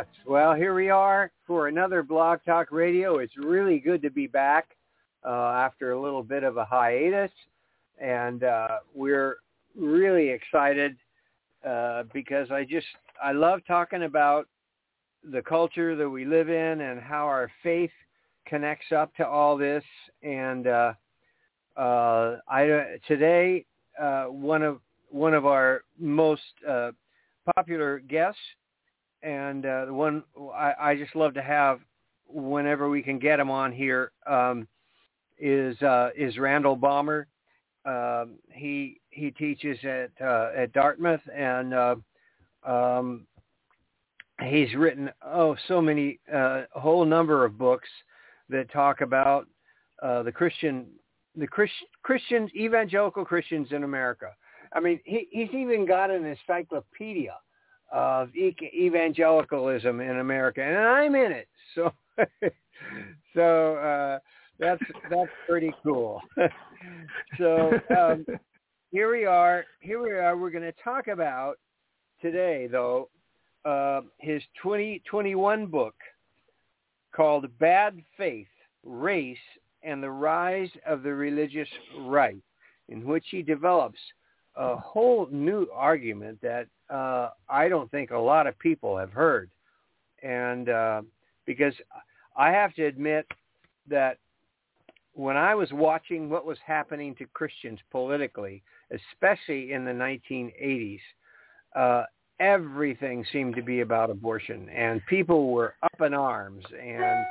Yes. Well, here we are for another Blog Talk Radio. It's really good to be back uh, after a little bit of a hiatus, and uh, we're really excited uh, because I just I love talking about the culture that we live in and how our faith connects up to all this. And uh, uh, I today uh, one of one of our most uh, popular guests and uh, the one I, I just love to have whenever we can get him on here um, is uh, is Randall Balmer. Um, he he teaches at uh, at Dartmouth, and uh, um, he's written oh so many uh, a whole number of books that talk about uh, the Christian the Christ, Christians evangelical Christians in America. I mean, he, he's even got an encyclopedia of evangelicalism in America, and I'm in it. So, so uh, that's that's pretty cool. so um, here we are. Here we are. We're going to talk about today, though, uh, his 2021 book called "Bad Faith: Race and the Rise of the Religious Right," in which he develops a whole new argument that uh, I don't think a lot of people have heard, and uh, because I have to admit that when I was watching what was happening to Christians politically, especially in the 1980s, uh, everything seemed to be about abortion, and people were up in arms, and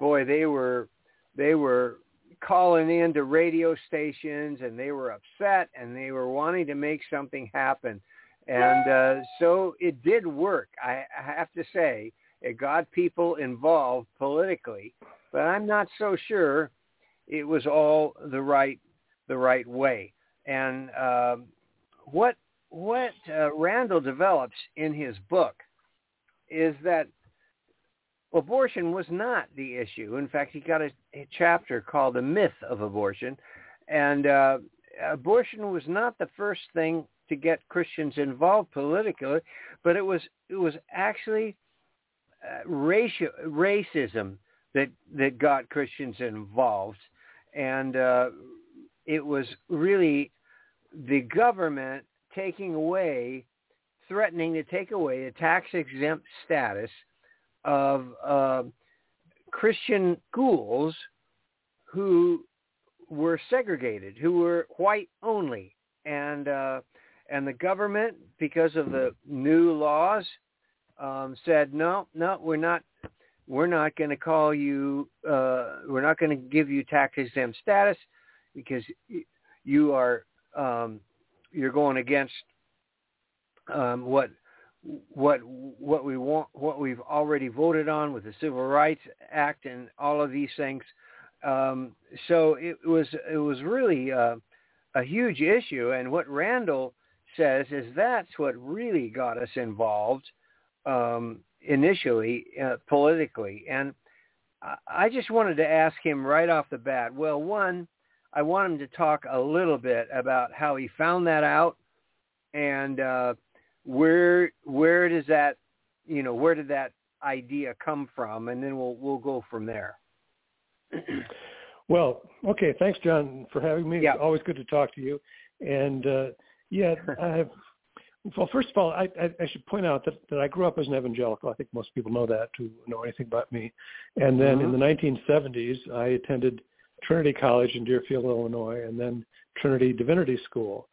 boy, they were they were calling in to radio stations and they were upset and they were wanting to make something happen. And uh, so it did work. I, have to say, it got people involved politically, but I'm not so sure it was all the right the right way. And uh, what what uh, Randall develops in his book is that abortion was not the issue. In fact, he got a, a chapter called "The Myth of Abortion," and uh, abortion was not the first thing to get Christians involved politically, but it was it was actually uh, racism that that got Christians involved, and uh, it was really the government taking away, threatening to take away a tax exempt status of uh, Christian schools who were segregated, who were white only, and uh, and the government, because of the new laws, um, said no, no, we're not, we're not going to call you, uh, we're not going to give you tax exempt status because you are, um, you're going against um, what what what we want what we've already voted on with the Civil Rights Act and all of these things. Um, so it was it was really uh, a huge issue, and what Randall says is that's what really got us involved um, initially uh, politically, and I just wanted to ask him right off the bat. Well, one, I want him to talk a little bit about how he found that out, and uh, where where does that you know where did that idea come from? And then we'll we'll go from there. Well okay. Thanks john for having me. Yeah. it's always good to talk to you. And uh yeah i well first of all I, I i should point out that that i grew up as an evangelical. I think most people know that who know anything about me. And then in the 1970s i attended trinity college in deerfield illinois and then trinity divinity school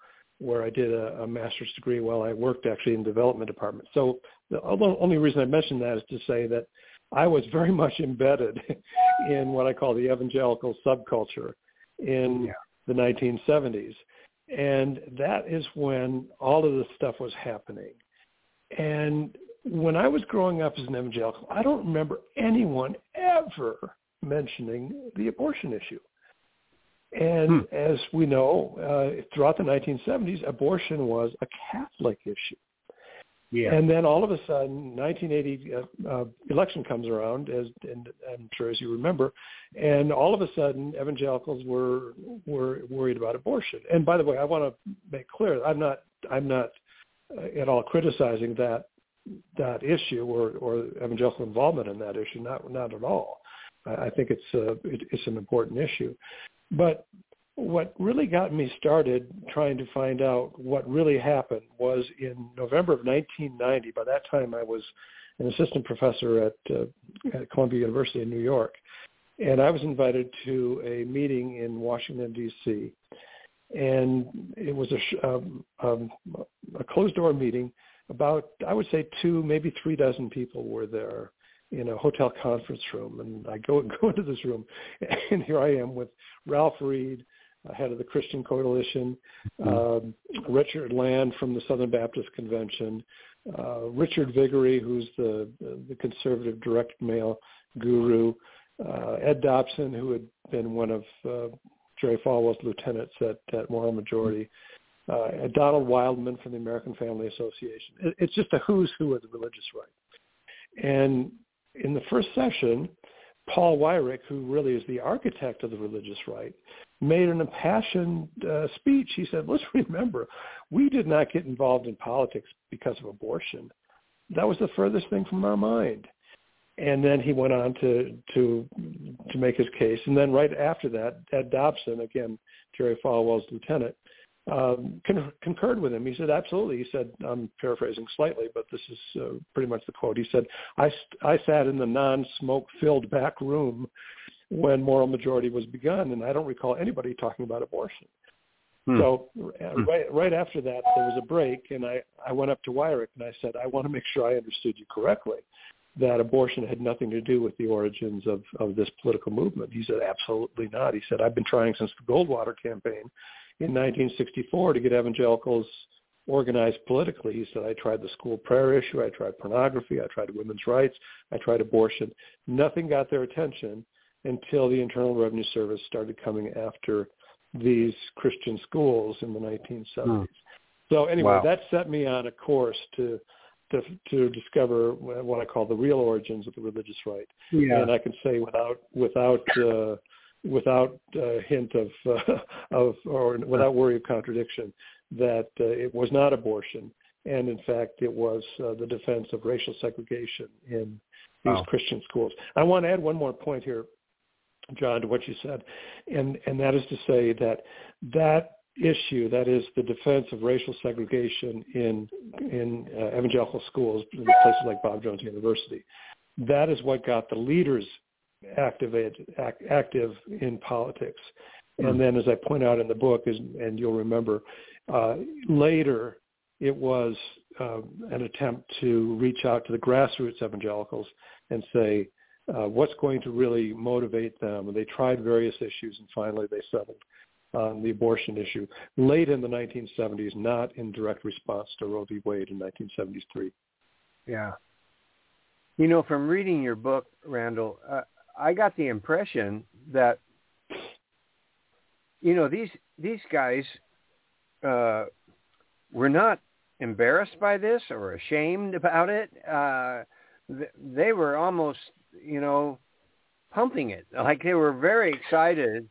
where I did a, a master's degree while I worked actually in development department. So the only reason I mention that is to say that I was very much embedded in what I call the evangelical subculture in yeah. the 1970s. And that is when all of this stuff was happening. And when I was growing up as an evangelical, I don't remember anyone ever mentioning the abortion issue. And hmm. as we know, uh, throughout the 1970s, abortion was a Catholic issue. Yeah. And then all of a sudden, 1980 uh, uh, election comes around, as and I'm sure as you remember, and all of a sudden, evangelicals were were worried about abortion. And by the way, I want to make clear, I'm not I'm not uh, at all criticizing that that issue or or evangelical involvement in that issue. Not not at all. I think it's a, it, it's an important issue. But what really got me started trying to find out what really happened was in November of 1990. By that time, I was an assistant professor at, uh, at Columbia University in New York, and I was invited to a meeting in Washington D.C. And it was a, um, um, a closed door meeting. About I would say two, maybe three dozen people were there in a hotel conference room, and I go go into this room, and here I am with Ralph Reed, head of the Christian Coalition, mm-hmm. um, Richard Land from the Southern Baptist Convention, uh, Richard Viguerie, who's the the conservative direct mail guru, uh, Ed Dobson, who had been one of uh, Jerry Falwell's lieutenants at, at Moral Majority, uh, Donald Wildmon from the American Family Association. It, it's just a who's who of the religious right. And in the first session, Paul Weyrich, who really is the architect of the religious right, made an impassioned uh, speech. He said, let's remember, we did not get involved in politics because of abortion. That was the furthest thing from our mind. And then he went on to to to make his case. And then right after that, Ed Dobson, again Jerry Falwell's lieutenant, um, con- concurred with him. He said, absolutely. He said, I'm paraphrasing slightly, but this is uh, pretty much the quote. He said, I, st- I sat in the non-smoke filled back room when moral majority was begun, and I don't recall anybody talking about abortion. Hmm. So uh, hmm. right, right after that, there was a break, and I, I went up to Weyrich and I said, I want to make sure I understood you correctly, that abortion had nothing to do with the origins of, of this political movement. He said, absolutely not. He said, I've been trying since the Goldwater campaign in 1964 to get evangelicals organized politically. He said, I tried the school prayer issue, I tried pornography, I tried women's rights, I tried abortion. Nothing got their attention until the Internal Revenue Service started coming after these Christian schools in the 1970s. Hmm. So anyway, wow. that set me on a course to to to discover what I call the real origins of the religious right. Yeah. And I can say without without uh, without a hint of uh, of or without worry of contradiction that uh, it was not abortion and in fact it was uh, the defense of racial segregation in these wow. Christian schools. I want to add one more point here John to what you said and and that is to say that that issue that is the defense of racial segregation in in uh, evangelical schools in places like Bob Jones University that is what got the leaders activated, act, active in politics. And hmm. then, as I point out in the book, is, and you'll remember, uh, later it was uh, an attempt to reach out to the grassroots evangelicals and say, uh, what's going to really motivate them? And they tried various issues, and finally they settled on the abortion issue late in the 1970s, not in direct response to Roe v. Wade in 1973. Yeah. You know, from reading your book, Randall, uh, I got the impression that you know these these guys uh, were not embarrassed by this or ashamed about it. Uh, they were almost you know pumping it like they were very excited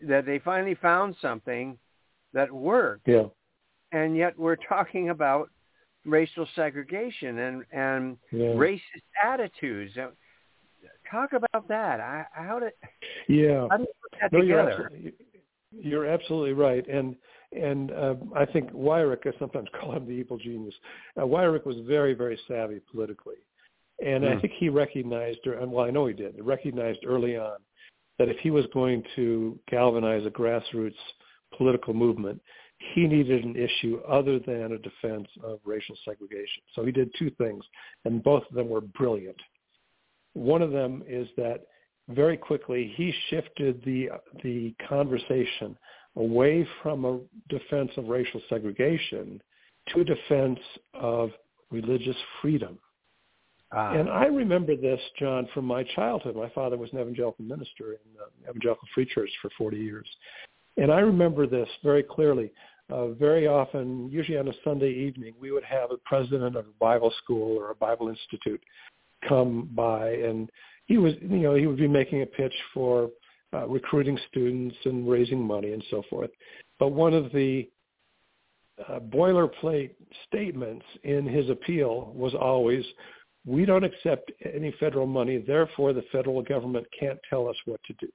that they finally found something that worked. Yeah. And yet we're talking about racial segregation and and yeah. racist attitudes talk about that. I, how did yeah how did you put that no, together? You're absolutely, you're absolutely right, and and uh, I think Weyrich, I sometimes call him the evil genius. Uh, Weyrich was very very savvy politically, and mm. I hmm. think he recognized, and well, I know he did, he recognized early on that if he was going to galvanize a grassroots political movement, he needed an issue other than a defense of racial segregation. So he did two things, and both of them were brilliant. One of them is that very quickly he shifted the the conversation away from a defense of racial segregation to a defense of religious freedom. Ah. And I remember this, John, from my childhood. My father was an evangelical minister in the Evangelical Free Church for 40 years. And I remember this very clearly. Uh, very often, usually on a Sunday evening, we would have a president of a Bible school or a Bible institute come by, and he was, you know, he would be making a pitch for uh, recruiting students and raising money and so forth. But one of the uh, boilerplate statements in his appeal was always, we don't accept any federal money, therefore the federal government can't tell us what to do,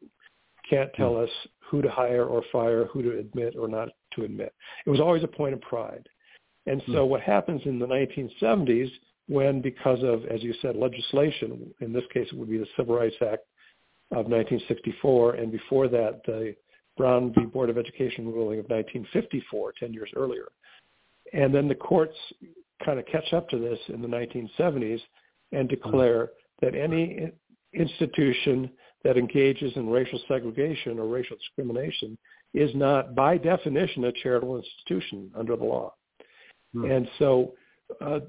can't tell hmm. us who to hire or fire, who to admit or not to admit. It was always a point of pride. And so hmm. what happens in the 1970s when, because of, as you said, legislation, in this case it would be the Civil Rights Act of 1964, and before that the Brown v. Board of Education ruling of 1954, 10 years earlier. And then the courts kind of catch up to this in the 1970s and declare that any institution that engages in racial segregation or racial discrimination is not, by definition, a charitable institution under the law. Hmm. And so uh,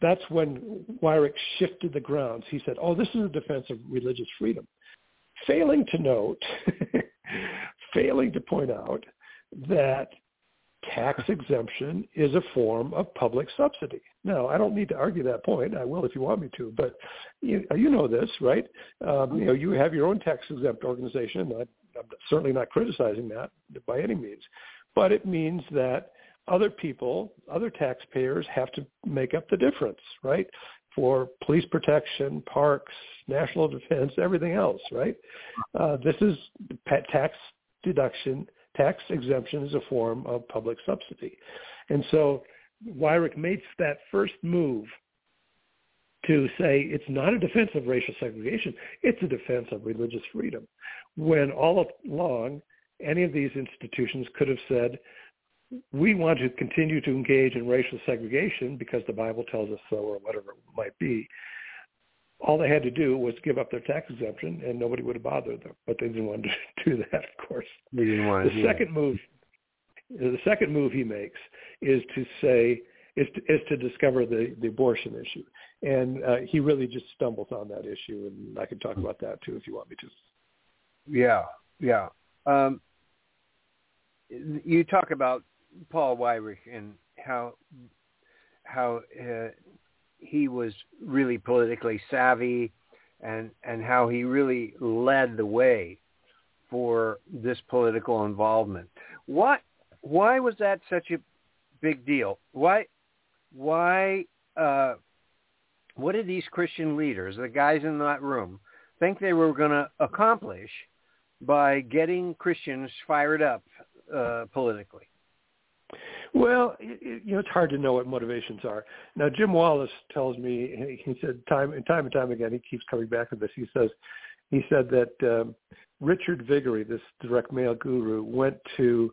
that's when Weyrich shifted the grounds. He said, oh, this is a defense of religious freedom. Failing to note, failing to point out that tax exemption is a form of public subsidy. Now, I don't need to argue that point. I will if you want me to, but you, you know this, right? Um, you know, you have your own tax exempt organization. I, I'm certainly not criticizing that by any means, but it means that other people, other taxpayers have to make up the difference, right? For police protection, parks, national defense, everything else, right? Uh, this is tax deduction, tax exemption is a form of public subsidy. And so Weyrich makes that first move to say it's not a defense of racial segregation, it's a defense of religious freedom. When all along, any of these institutions could have said, we want to continue to engage in racial segregation because the Bible tells us so or whatever it might be. All they had to do was give up their tax exemption and nobody would have bothered them. But they didn't want to do that, of course. They didn't want the second move the second move he makes is to say is to, is to discover the, the abortion issue. And uh, he really just stumbles on that issue and I can talk about that too if you want me to. Yeah, yeah. Um, you talk about Paul Weyrich and how how uh, he was really politically savvy and and how he really led the way for this political involvement. What why was that such a big deal? Why why uh, what did these Christian leaders, the guys in that room, think they were going to accomplish by getting Christians fired up uh, politically? Well, it, you know, it's hard to know what motivations are. Now, Jim Wallis tells me he said time and time and time again he keeps coming back to this. He says he said that um, Richard Viguerie, this direct mail guru, went to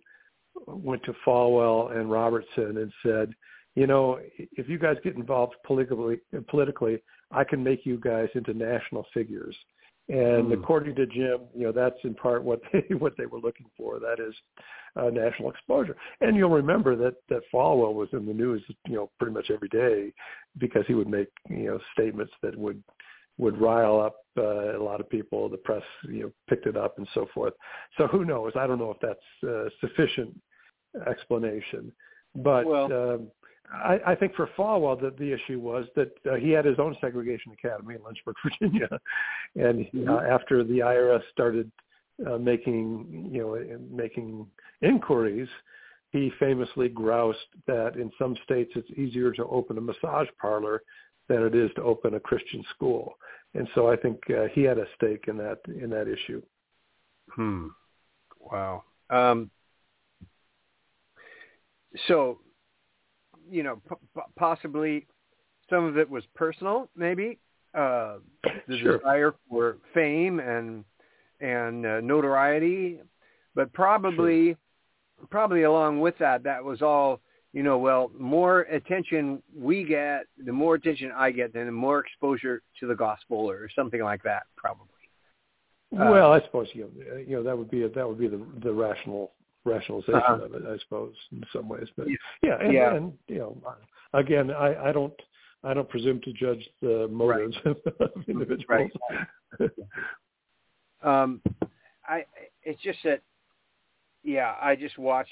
went to Falwell and Robertson and said, you know, if you guys get involved politically, politically, I can make you guys into national figures. And mm. according to Jim, you know, that's in part what they what they were looking for. That is uh, national exposure. And you'll remember that that Falwell was in the news, you know, pretty much every day because he would make you know statements that would would rile up uh, a lot of people. The press, you know, picked it up and so forth. So who knows? I don't know if that's uh, sufficient explanation, but well, um, I, I think for Falwell that the issue was that uh, he had his own segregation academy in Lynchburg, Virginia, and mm-hmm. uh, after the IRS started uh, making you know making inquiries, he famously groused that in some states it's easier to open a massage parlor than it is to open a Christian school, and so I think uh, he had a stake in that in that issue. Hmm. Wow. Um, so you know, p- possibly some of it was personal, maybe uh, the sure. desire for fame and and uh, notoriety, but probably sure. probably along with that, that was all you know, well, more attention we get, the more attention I get, then the more exposure to the gospel or something like that, probably. Uh, well, I suppose you know, you know that would be a, that would be the the rational rationalization uh-huh. of it, I suppose, in some ways. But yeah, and, yeah. and you know, again, I I don't I don't presume to judge the motives right. of individuals. Right. um, I it's just that, yeah, I just watched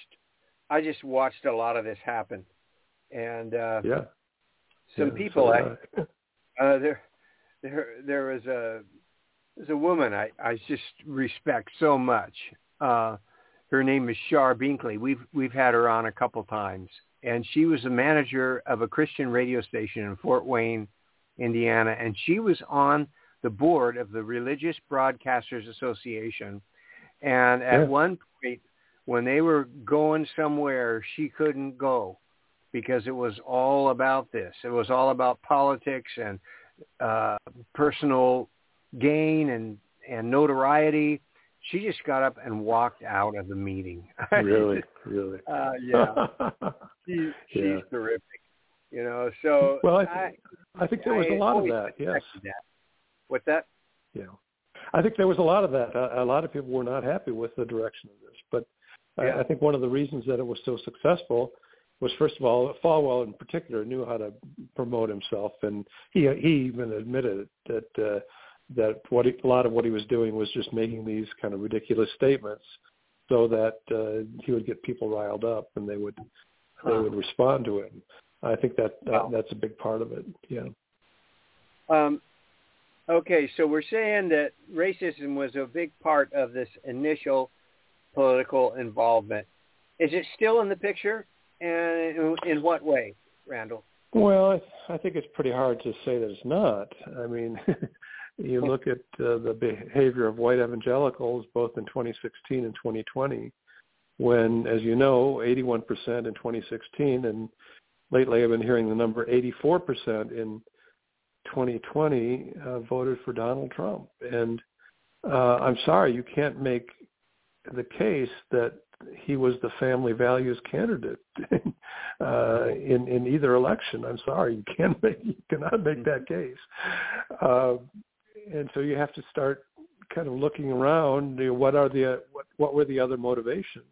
I just watched a lot of this happen, and uh, yeah, some yeah, people so I, uh, there there there was a there's a woman I I just respect so much. Uh, her name is Shar Binkley. We've we've had her on a couple times, and she was a manager of a Christian radio station in Fort Wayne, Indiana, and she was on the board of the Religious Broadcasters Association. And at yeah. one point, when they were going somewhere, she couldn't go because it was all about this. It was all about politics and uh, personal gain and and notoriety she just got up and walked out of the meeting. Really, really. Uh, yeah, she, she's yeah. terrific. You know, so well, I, I, I think there was I a lot of that. Yes. That. What's that? Yeah, I think there was a lot of that. A, a lot of people were not happy with the direction of this, but Yeah. I, I think one of the reasons that it was so successful was first of all Falwell in particular knew how to promote himself, and he he even admitted that. Uh, that what he, a lot of what he was doing was just making these kind of ridiculous statements so that uh, he would get people riled up and they would they would respond to him. I think that, that Wow. that's a big part of it. Yeah. Um, okay, so we're saying that racism was a big part of this initial political involvement. Is it still in the picture, and in, what way, Randall? Well, I, I think it's pretty hard to say that it's not. I mean, you look at uh, the behavior of white evangelicals both in 2016 and 2020, when, as you know, 81% in 2016, and lately I've been hearing the number 84% in 2020 uh, voted for Donald Trump. And uh, I'm sorry, you can't make the case that he was the family values candidate uh, in in either election. I'm sorry, you can't make you cannot make that case. Uh, and so you have to start kind of looking around. You know, what are the uh, what what were the other motivations?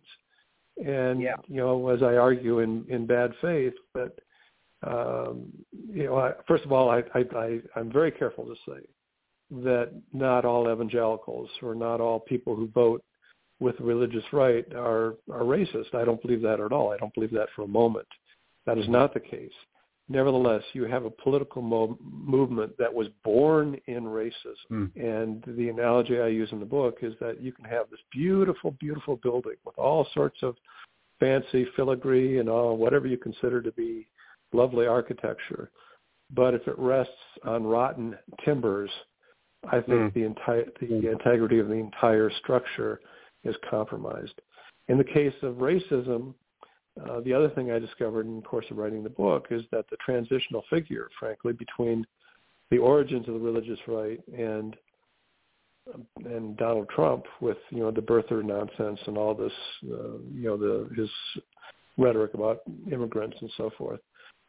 And Yeah. you know, as I argue in in bad faith, but um, you know, I, first of all, I, I, I I'm very careful to say that not all evangelicals or not all people who vote with religious right are are racist. I don't believe that at all. I don't believe that for a moment. That is not the case. Nevertheless, you have a political mo- movement that was born in racism. Mm. And the analogy I use in the book is that you can have this beautiful, beautiful building with all sorts of fancy filigree and all whatever you consider to be lovely architecture. But if it rests on rotten timbers, I think Mm. the entire the integrity of the entire structure is compromised. In the case of racism, uh, the other thing I discovered in the course of writing the book is that the transitional figure, frankly, between the origins of the religious right and and Donald Trump with you know the birther nonsense and all this uh, you know the his rhetoric about immigrants and so forth.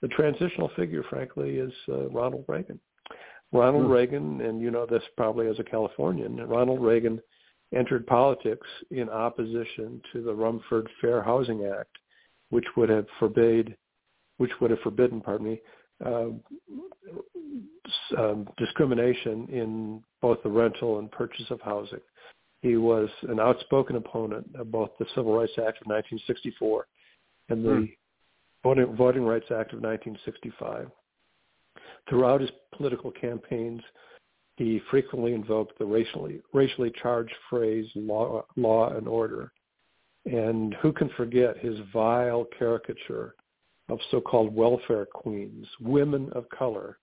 The transitional figure, frankly, is uh, Ronald Reagan. Ronald Hmm. Reagan, and you know this probably as a Californian, Ronald Reagan entered politics in opposition to the Rumford Fair Housing Act, which would have forbade, which would have forbidden, pardon me, uh, um, discrimination in both the rental and purchase of housing. He was an outspoken opponent of both the Civil Rights Act of 1964 and the Hmm. Voting, Voting Rights Act of 1965. Throughout his political campaigns, he frequently invoked the racially racially charged phrase law law and order. And who can forget his vile caricature of so-called welfare queens, women of color,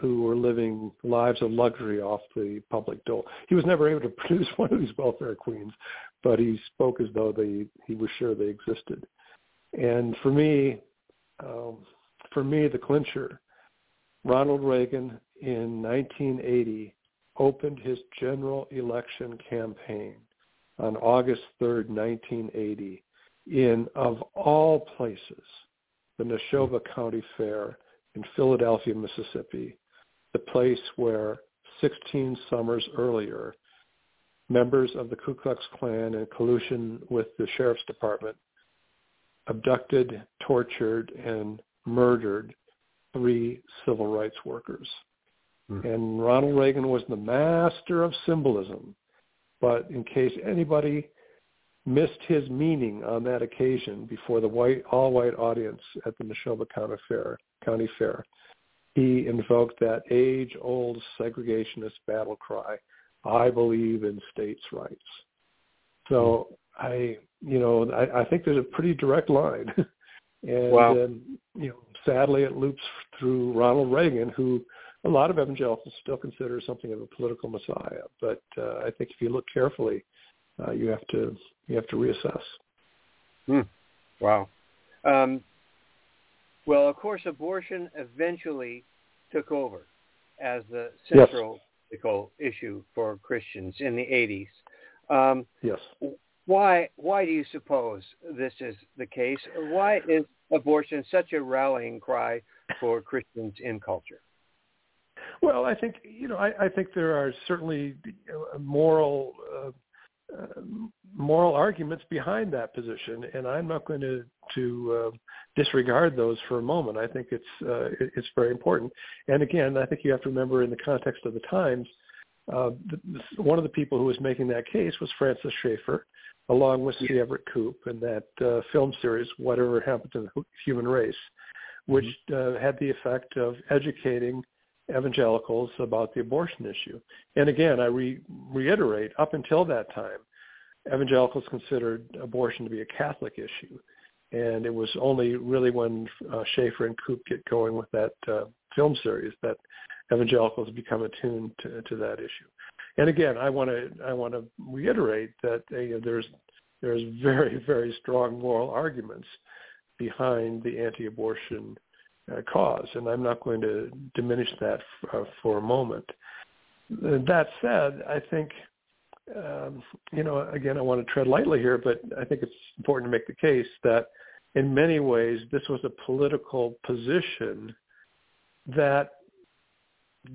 who were living lives of luxury off the public dole. He was never able to produce one of these welfare queens, but he spoke as though they he was sure they existed. And for me, um, for me, the clincher, Ronald Reagan in 1980 opened his general election campaign on August 3rd, 1980, in, of all places, the Neshoba County Fair in Philadelphia, Mississippi, the place where 16 summers earlier, members of the Ku Klux Klan in collusion with the sheriff's department abducted, tortured, and murdered three civil rights workers. Mm-hmm. And Ronald Reagan was the master of symbolism. But in case anybody missed his meaning on that occasion before the white all-white audience at the Neshoba County Fair, County Fair, he invoked that age-old segregationist battle cry, "I believe in states' rights." So I, you know, I, I think there's a pretty direct line, and wow. um, you know, sadly, it loops through Ronald Reagan, who a lot of evangelicals still consider something of a political messiah. But uh, I think if you look carefully, uh, you have to you have to reassess. Hmm. Wow. Um, well, of course, abortion eventually took over as the central yes. issue for Christians in the 80s. Um, yes. Why? Why do you suppose this is the case? Why is abortion such a rallying cry for Christians in culture? Well, I think you know. I, I think there are certainly moral uh, uh, moral arguments behind that position, and I'm not going to to uh, disregard those for a moment. I think it's uh, it, it's very important. And again, I think you have to remember in the context of the times, uh, the, one of the people who was making that case was Francis Schaeffer, along with C. Everett Koop, in that uh, film series "Whatever Happened to the Human Race," which mm-hmm. uh, had the effect of educating evangelicals about the abortion issue. And again, I re- reiterate, up until that time, evangelicals considered abortion to be a Catholic issue. And it was only really when uh, Schaeffer and Koop get going with that uh, film series that evangelicals become attuned to, to that issue. And again, I want to I want to reiterate that uh, there's there's very very strong moral arguments behind the anti-abortion uh, cause, and I'm not going to diminish that f- uh, for a moment. That said, I think, um, you know, again, I want to tread lightly here, but I think it's important to make the case that in many ways this was a political position that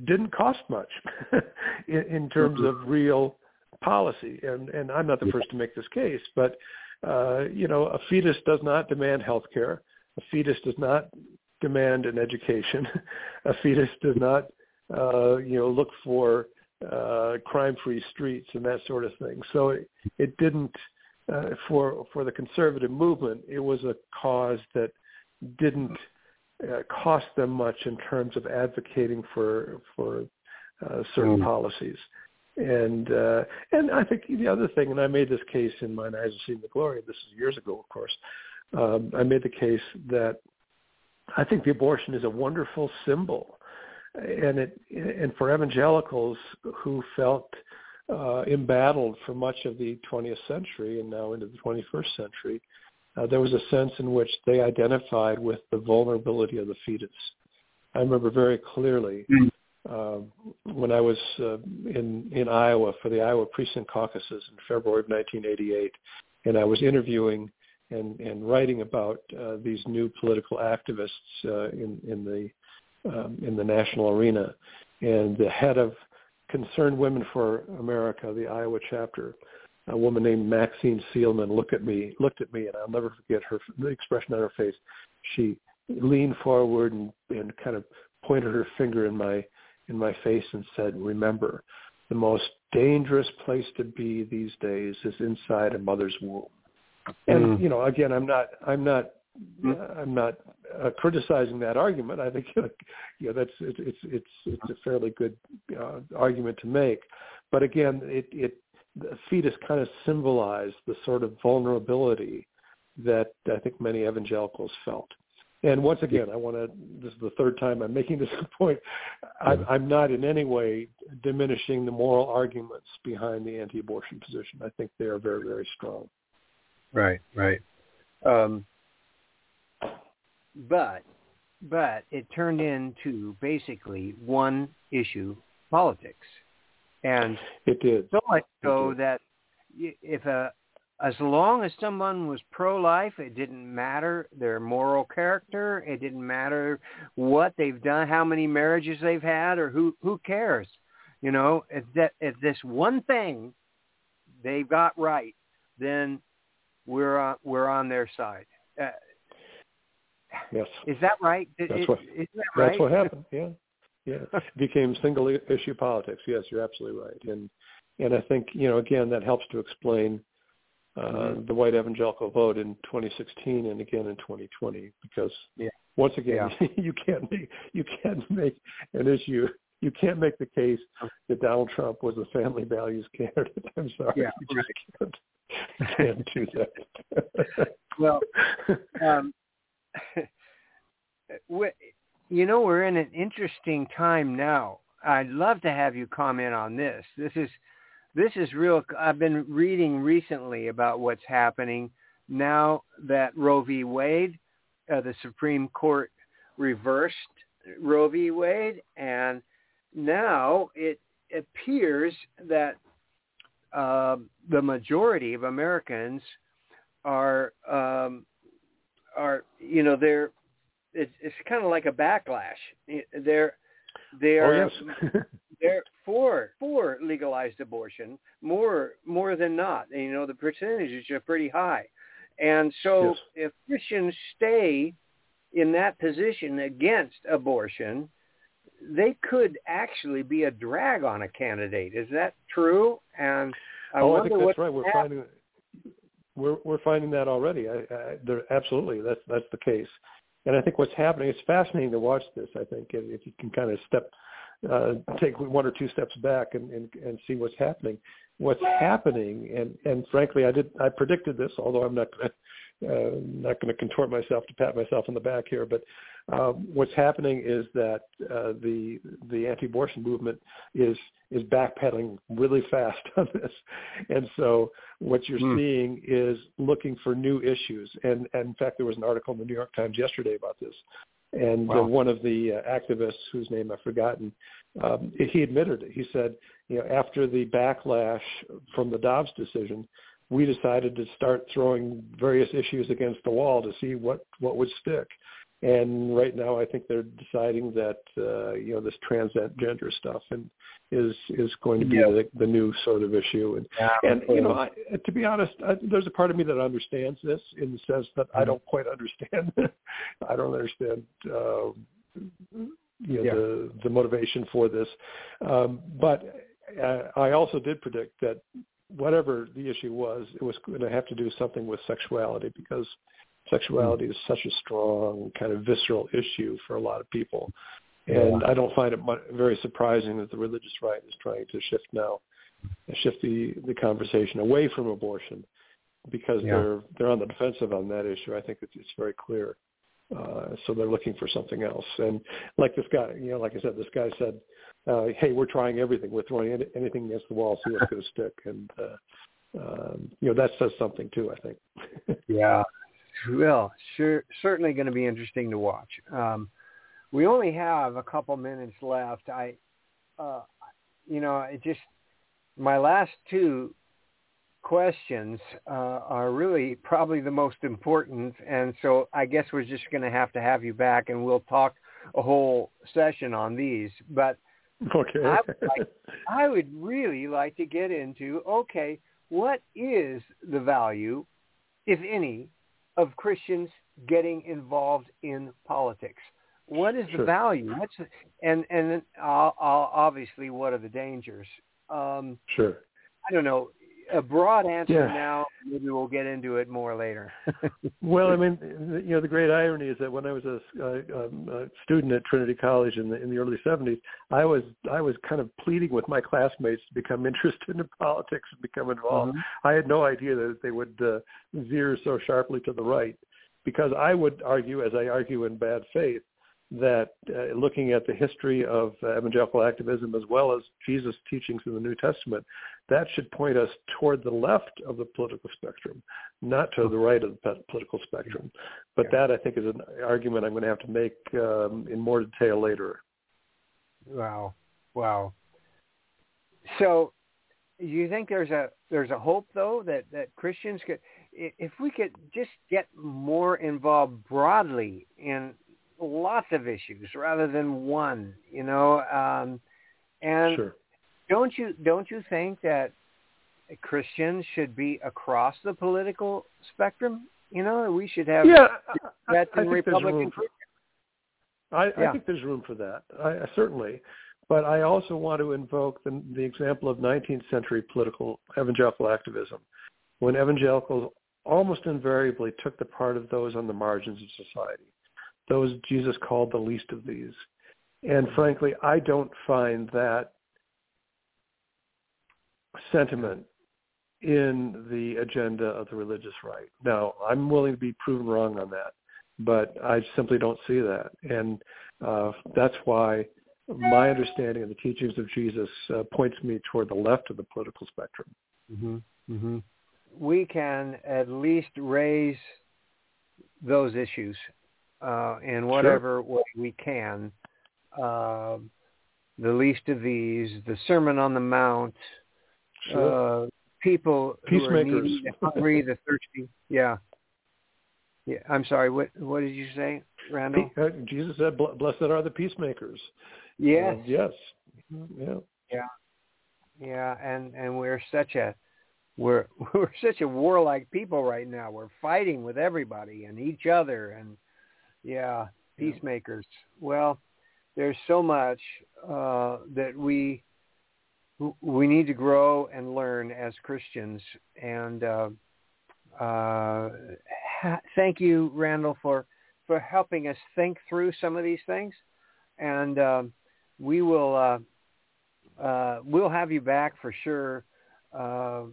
didn't cost much in, in terms mm-hmm. of real policy. And, and I'm not the first to make this case, but, uh, you know, a fetus does not demand health care. A fetus does not demand an education. a fetus does not, uh, you know, look for uh, crime-free streets and that sort of thing. So it, it didn't, uh, for for the conservative movement, it was a cause that didn't uh, cost them much in terms of advocating for for uh, certain mm. policies. And uh, and I think the other thing, and I made this case in Mine Eyes Have Seen the Glory. This is years ago, of course. Um, I made the case that I think the abortion is a wonderful symbol, and it and for evangelicals who felt uh, embattled for much of the 20th century and now into the 21st century, uh, there was a sense in which they identified with the vulnerability of the fetus. I remember very clearly uh, when I was uh, in in Iowa for the Iowa precinct caucuses in February of 1988, and I was interviewing and, and writing about uh, these new political activists uh, in, in the um, in the national arena. And the head of Concerned Women for America, the Iowa chapter, a woman named Maxine Seelman, looked at me, looked at me, and I'll never forget her the expression on her face. She leaned forward and, and kind of pointed her finger in my in my face and said, "Remember, the most dangerous place to be these days is inside a mother's womb." And mm. you know, again, I'm not, I'm not, mm. I'm not uh, criticizing that argument. I think you know that's it's it's it's, it's a fairly good uh, argument to make. But again, it it the fetus kind of symbolized the sort of vulnerability that I think many evangelicals felt. And once again, I want to, this is the third time I'm making this point, I'm, I'm not in any way diminishing the moral arguments behind the anti-abortion position. I think they are very, very strong. Right, right. Um, but but it turned into basically one issue politics, and it did so much so that if a as long as someone was pro-life, it didn't matter their moral character. It didn't matter what they've done, how many marriages they've had, or who who cares. You know, if that if this one thing they've got right, then we're on we're on their side. Uh, yes. Is that right? That's Is, what. is that right? That's what happened. Yeah. Yeah. It became single issue politics. Yes, you're absolutely right. And and I think you know again that helps to explain uh, Mm-hmm. the white evangelical vote in 2016 and again in 2020 because Yeah. once again you can't make you can't make an issue you can't make the case that Donald Trump was a family values candidate. I'm sorry, Yeah, you just can't, you do that. Well, um, you know, we're in an interesting time now. I'd love to have you comment on this. This is this is real. I've been reading recently about what's happening now that Roe v. Wade, uh, the Supreme Court reversed Roe v. Wade, and now it appears that uh, the majority of Americans are um, are you know they're it's, it's kind of like a backlash. They're they oh are yes. they're for for legalized abortion more more than not. And, you know the percentages are pretty high, and so Yes. if Christians stay in that position against abortion, they could actually be a drag on a candidate. Is that true? And I oh, I wonder think that's right. We're happened. finding we're we're finding that already. I, I, there, absolutely, that's that's the case. And I think what's happening, it's fascinating to watch this. I think if if you can kind of step, uh, take one or two steps back and, and and see what's happening. What's happening, and and frankly, I did I predicted this, although I'm not going to uh, not going to contort myself to pat myself on the back here. But um, what's happening is that uh, the the anti-abortion movement is is backpedaling really fast on this, and so what you're Hmm. seeing is looking for new issues. And, and in fact, there was an article in the New York Times yesterday about this. And Wow. uh, one of the uh, activists, whose name I've forgotten, um, he admitted it. He said, you know, after the backlash from the Dobbs decision, we decided to start throwing various issues against the wall to see what what would stick. And right now, I think they're deciding that uh, you know this transgender stuff and is is going to be Yeah. the, the new sort of issue. And and you know, I, to be honest, I, there's a part of me that understands this in the sense that I don't quite understand. I don't understand, uh, you know, Yeah. the the motivation for this. Um, but uh, I also did predict that whatever the issue was, it was going to have to do something with sexuality because sexuality is such a strong kind of visceral issue for a lot of people. And I don't find it very surprising that the religious right is trying to shift now, shift the, the conversation away from abortion because Yeah. they're they're on the defensive on that issue. I think it's, it's very clear. Uh, so they're looking for something else. And like this guy, you know, like I said, this guy said, uh, "Hey, we're trying everything. We're throwing anything against the wall, see what's going to stick." And uh, um, you know, that says something too. I think. Yeah. Well, sure, certainly going to be interesting to watch. Um, we only have a couple minutes left. I, uh, you know, it just my last two questions uh, are really probably the most important, and so I guess we're just going to have to have you back, and we'll talk a whole session on these. But okay. I would like- I would really like to get into okay, what is the value, if any, of Christians getting involved in politics? What is the value? What's the, and and uh, uh, obviously what are the dangers? Um, sure. I don't know. A broad answer Yeah. now. Maybe we'll get into it more later. Well, I mean, you know, the great irony is that when I was a, uh, um, a student at Trinity College in the in the early '70s, I was I was kind of pleading with my classmates to become interested in politics and become involved. Mhm. I had no idea that they would uh, veer so sharply to the right, because I would argue, as I argue in bad faith, that uh, looking at the history of uh, evangelical activism as well as Jesus' teachings in the New Testament, that should point us toward the left of the political spectrum, not to the right of the political spectrum. But Yeah. that, I think, is an argument I'm going to have to make um, in more detail later. Wow. Wow. So you think there's a there's a hope though that that Christians could if we could just get more involved broadly in lots of issues rather than one, you know, um, and sure. Don't you don't you think that Christians should be across the political spectrum? You know, we should have yeah, Democrats I, I and think there's room Republicans. for, I, Yeah. I think there's room for that. I, I certainly, but I also want to invoke the, the example of 19th century political evangelical activism, when evangelicals almost invariably took the part of those on the margins of society, those Jesus called the least of these. And frankly, I don't find that sentiment in the agenda of the religious right. Now, I'm willing to be proven wrong on that, but I simply don't see that. And uh, that's why my understanding of the teachings of Jesus uh, points me toward the left of the political spectrum. hmm hmm We can at least raise those issues uh, in whatever way we can. Uh, the least of these, the Sermon on the Mount, Sure. uh, people who are needy, the hungry, the thirsty. Yeah. Yeah. I'm sorry. What What did you say, Randall? Pe- uh, Jesus said, "Blessed are the peacemakers." Yes. Uh, yes. Yeah. Yeah. Yeah. And and we're such a we're we're such a warlike people right now. We're fighting with everybody and each other and yeah, Yeah. peacemakers. Well, there's so much uh, that we we need to grow and learn as Christians. And uh, uh, ha- thank you, Randall, for for helping us think through some of these things. And um, we will uh, uh, we'll have you back for sure. Uh,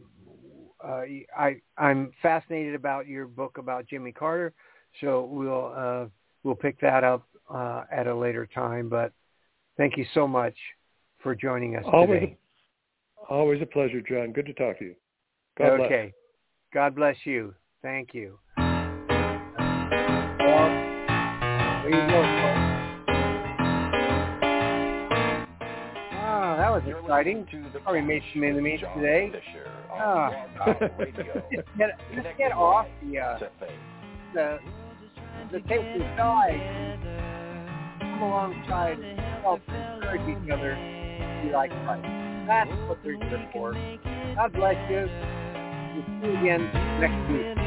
uh, I I'm fascinated about your book about Jimmy Carter, so we'll uh, we'll pick that up uh, at a later time. But thank you so much for joining us Always, today. Always a pleasure, John. Good to talk to you. God bless. okay. God bless you. Thank you. Well, there you go, folks. Ah, that was You're exciting. listening to the Probably made some enemies today. Fisher Ah. Talk Radio. Just get, just get off the uh, the the take the side. Come alongside, help encourage each other. Be like Christ. That's what they're good for. God bless you. We'll see you again next week.